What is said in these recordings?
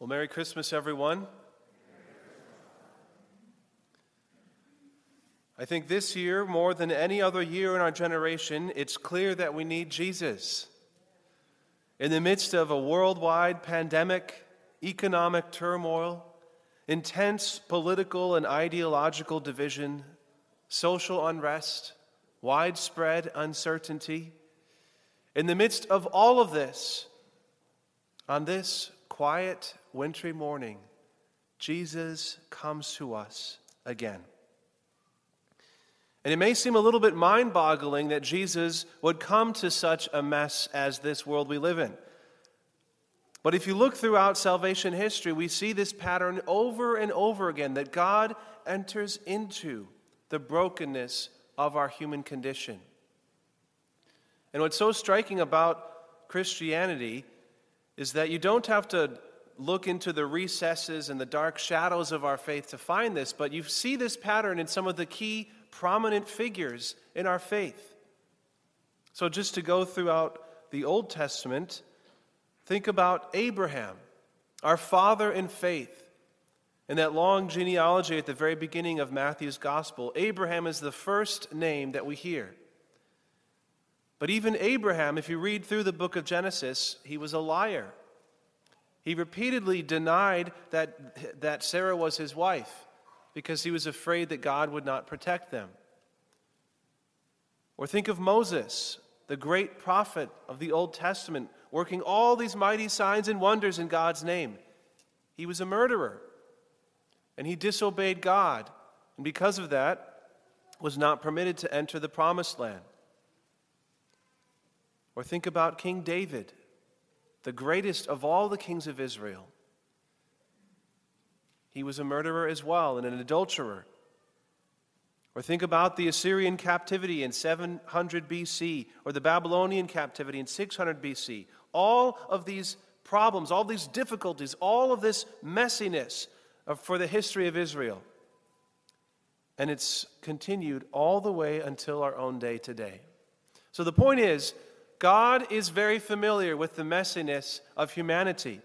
Well, Merry Christmas, everyone. I think this year, more than any other year in our generation, it's clear that we need Jesus. In the midst of a worldwide pandemic, economic turmoil, intense political and ideological division, social unrest, widespread uncertainty, in the midst of all of this, on this quiet wintry morning, Jesus comes to us again. And it may seem a little bit mind boggling that Jesus would come to such a mess as this world we live in. But if you look throughout salvation history, we see this pattern over and over again that God enters into the brokenness of our human condition. And what's so striking about Christianity is that you don't have to look into the recesses and the dark shadows of our faith to find this, but you see this pattern in some of the key prominent figures in our faith. So, just to go throughout the Old Testament, think about Abraham, our father in faith. In that long genealogy at the very beginning of Matthew's gospel, Abraham is the first name that we hear. But even Abraham, if you read through the book of Genesis, he was a liar. He repeatedly denied that, that Sarah was his wife because he was afraid that God would not protect them. Or think of Moses, the great prophet of the Old Testament, working all these mighty signs and wonders in God's name. He was a murderer and he disobeyed God, and because of that, was not permitted to enter the promised land. Or think about King David, the greatest of all the kings of Israel. He was a murderer as well and an adulterer. Or think about the Assyrian captivity in 700 BC or the Babylonian captivity in 600 BC. All of these problems, all these difficulties, all of this messiness for the history of Israel. And it's continued all the way until our own day today. So the point is, God is very familiar with the messiness of humanity.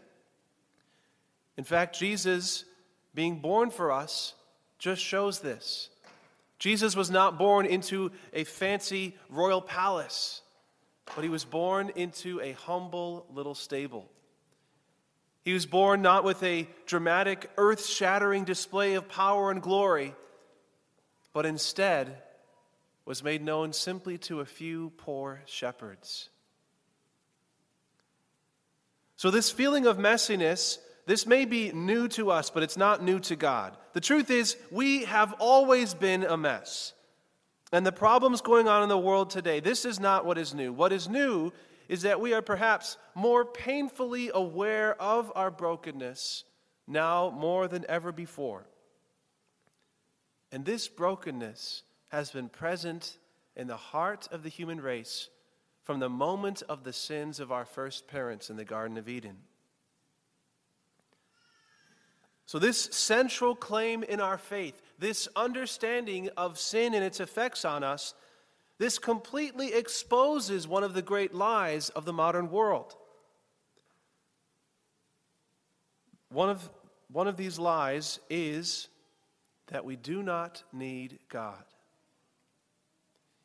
In fact, Jesus being born for us just shows this. Jesus was not born into a fancy royal palace, but he was born into a humble little stable. He was born not with a dramatic, earth shattering display of power and glory, but instead was made known simply to a few poor shepherds. So, this feeling of messiness, this may be new to us, but it's not new to God. The truth is, we have always been a mess. And the problems going on in the world today, this is not what is new. What is new is that we are perhaps more painfully aware of our brokenness now more than ever before. And this brokenness has been present in the heart of the human race from the moment of the sins of our first parents in the Garden of Eden. So, this central claim in our faith, this understanding of sin and its effects on us, this completely exposes one of the great lies of the modern world. One of, one of these lies is that we do not need God.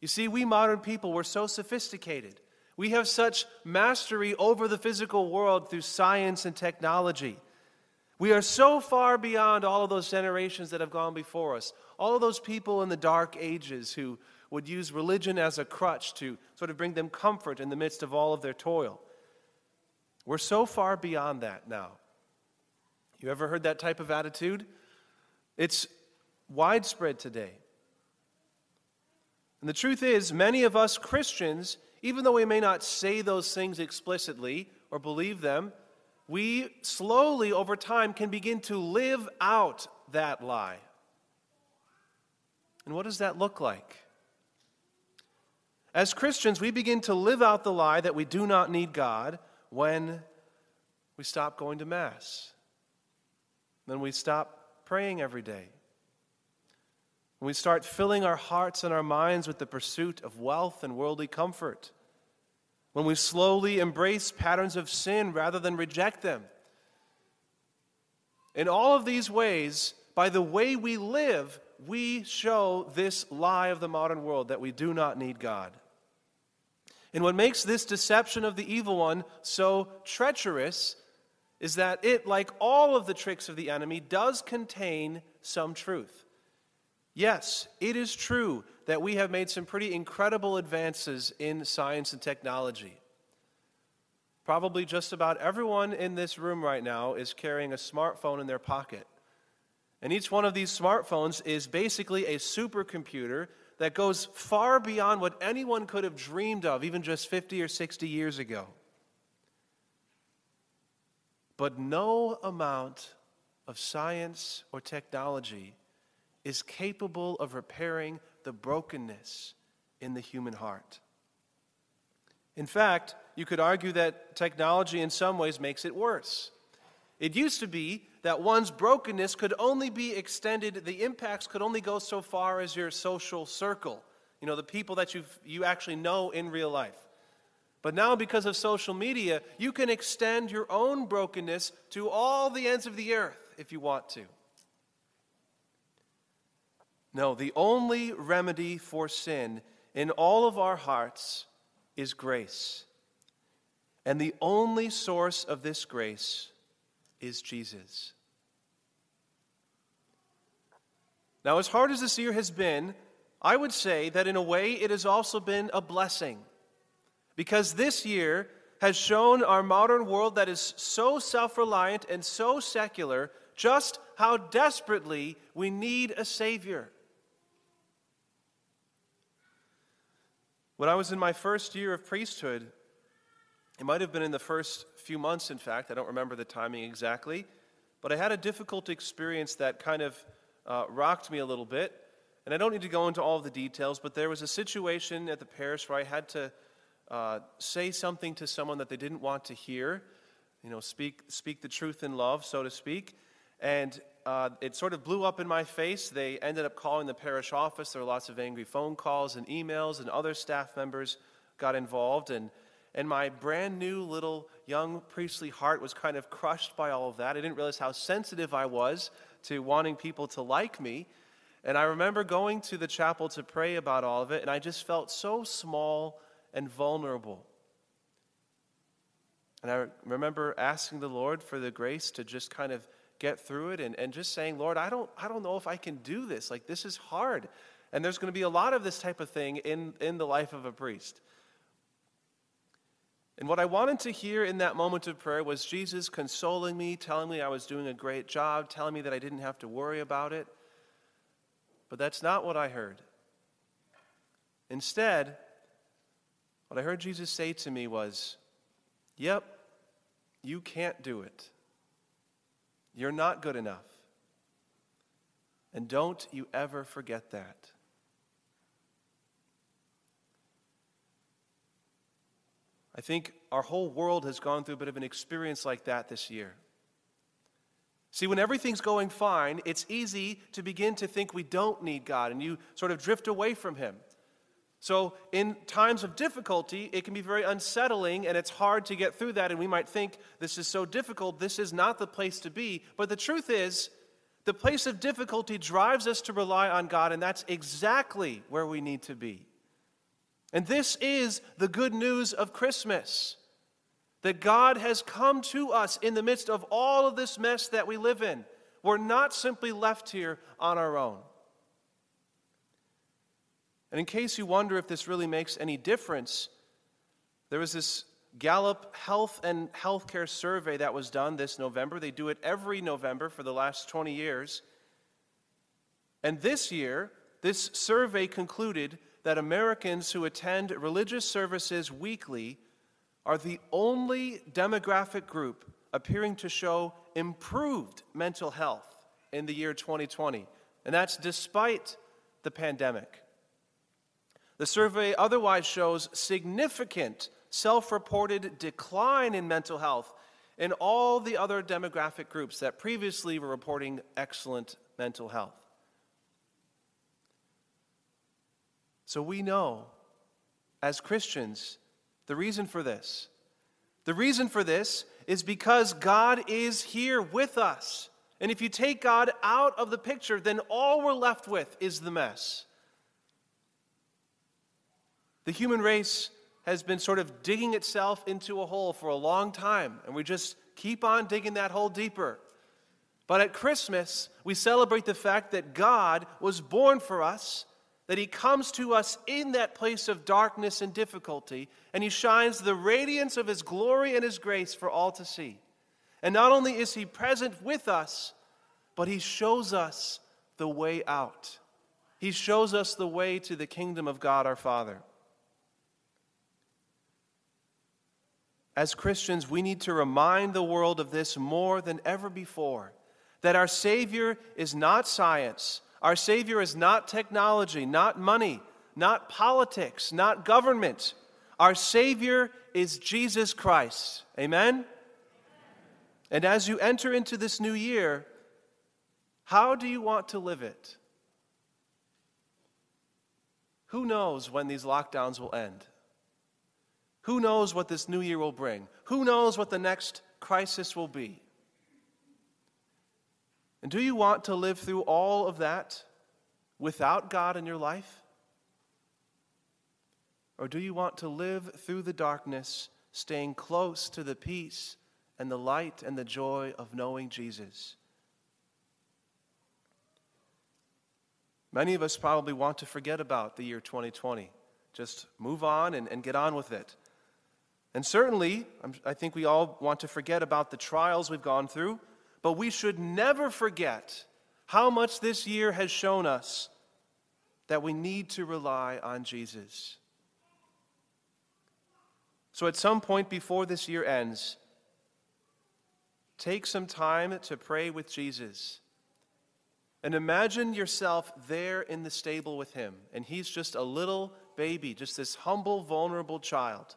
You see, we modern people, we're so sophisticated. We have such mastery over the physical world through science and technology. We are so far beyond all of those generations that have gone before us, all of those people in the dark ages who would use religion as a crutch to sort of bring them comfort in the midst of all of their toil. We're so far beyond that now. You ever heard that type of attitude? It's widespread today. And the truth is, many of us Christians, even though we may not say those things explicitly or believe them, we slowly over time can begin to live out that lie. And what does that look like? As Christians, we begin to live out the lie that we do not need God when we stop going to Mass, Then we stop praying every day, when we start filling our hearts and our minds with the pursuit of wealth and worldly comfort, when we slowly embrace patterns of sin rather than reject them, In all of these ways, by the way we live, we show this lie of the modern world that we do not need God. And what makes this deception of the evil one so treacherous is that it, like all of the tricks of the enemy, does contain some truth. Yes, it is true that we have made some pretty incredible advances in science and technology. Probably just about everyone in this room right now is carrying a smartphone in their pocket. And each one of these smartphones is basically a supercomputer that goes far beyond what anyone could have dreamed of, even just 50 or 60 years ago. But no amount of science or technology is capable of repairing the brokenness in the human heart. In fact, you could argue that technology in some ways makes it worse. It used to be that one's brokenness could only be extended, the impacts could only go so far as your social circle, you know, the people that you you actually know in real life. But now, because of social media, you can extend your own brokenness to all the ends of the earth if you want to. No, the only remedy for sin in all of our hearts is grace. And the only source of this grace is Jesus. Now, as hard as this year has been, I would say that in a way it has also been a blessing. Because this year has shown our modern world that is so self reliant and so secular just how desperately we need a Savior. When I was in my first year of priesthood, it might have been in the first few months, in fact, I don't remember the timing exactly, but I had a difficult experience that kind of uh, rocked me a little bit. And I don't need to go into all of the details, but there was a situation at the parish where I had to uh, say something to someone that they didn't want to hear, you know, speak, speak the truth in love, so to speak. And uh, it sort of blew up in my face. They ended up calling the parish office. There were lots of angry phone calls and emails, and other staff members got involved. And, and my brand new little young priestly heart was kind of crushed by all of that. I didn't realize how sensitive I was to wanting people to like me. And I remember going to the chapel to pray about all of it, and I just felt so small and vulnerable. And I remember asking the Lord for the grace to just kind of get through it and, and just saying, Lord, I don't, I don't know if I can do this. Like, this is hard. And there's going to be a lot of this type of thing in, in the life of a priest. And what I wanted to hear in that moment of prayer was Jesus consoling me, telling me I was doing a great job, telling me that I didn't have to worry about it. But that's not what I heard. Instead, what I heard Jesus say to me was, Yep, you can't do it. You're not good enough. And don't you ever forget that. I think our whole world has gone through a bit of an experience like that this year. See, when everything's going fine, it's easy to begin to think we don't need God and you sort of drift away from Him. So, in times of difficulty, it can be very unsettling and it's hard to get through that. And we might think, this is so difficult, this is not the place to be. But the truth is, the place of difficulty drives us to rely on God, and that's exactly where we need to be. And this is the good news of Christmas that God has come to us in the midst of all of this mess that we live in. We're not simply left here on our own. And in case you wonder if this really makes any difference, there was this Gallup Health and Healthcare Survey that was done this November. They do it every November for the last 20 years. And this year, this survey concluded that Americans who attend religious services weekly are the only demographic group appearing to show improved mental health in the year 2020. And that's despite the pandemic. The survey otherwise shows significant self reported decline in mental health in all the other demographic groups that previously were reporting excellent mental health. So we know, as Christians, the reason for this. The reason for this is because God is here with us And if you take God out of the picture, then all we're left with is the mess. The human race has been sort of digging itself into a hole for a long time, and we just keep on digging that hole deeper. But at Christmas, we celebrate the fact that God was born for us, that He comes to us in that place of darkness and difficulty, and He shines the radiance of His glory and His grace for all to see. And not only is He present with us, but He shows us the way out. He shows us the way to the kingdom of God our Father. As Christians, we need to remind the world of this more than ever before that our Savior is not science, our Savior is not technology, not money, not politics, not government. Our Savior is Jesus Christ. Amen? And as you enter into this new year, how do you want to live it? Who knows when these lockdowns will end? Who knows what this new year will bring? Who knows what the next crisis will be? And do you want to live through all of that without God in your life? Or do you want to live through the darkness, staying close to the peace and the light and the joy of knowing Jesus. Many of us probably want to forget about the year 2020. Just move on and, and get on with it. And certainly, I think we all want to forget about the trials we've gone through, but we should never forget how much this year has shown us that we need to rely on Jesus. So, at some point before this year ends, Take some time to pray with Jesus. And imagine yourself there in the stable with him, and he's just a little baby, just this humble, vulnerable child.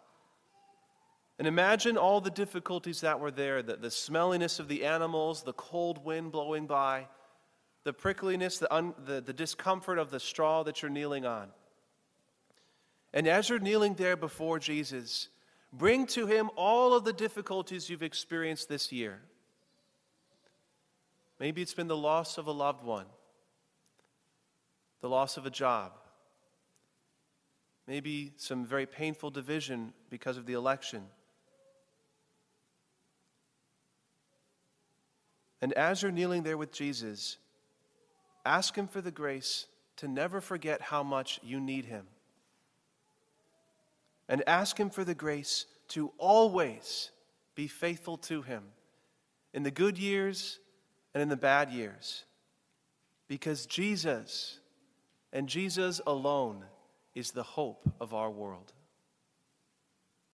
And imagine all the difficulties that were there the, the smelliness of the animals, the cold wind blowing by, the prickliness, the, un, the, the discomfort of the straw that you're kneeling on. And as you're kneeling there before Jesus, bring to him all of the difficulties you've experienced this year. Maybe it's been the loss of a loved one, the loss of a job, maybe some very painful division because of the election. And as you're kneeling there with Jesus, ask Him for the grace to never forget how much you need Him. And ask Him for the grace to always be faithful to Him in the good years and in the bad years. Because Jesus and Jesus alone is the hope of our world.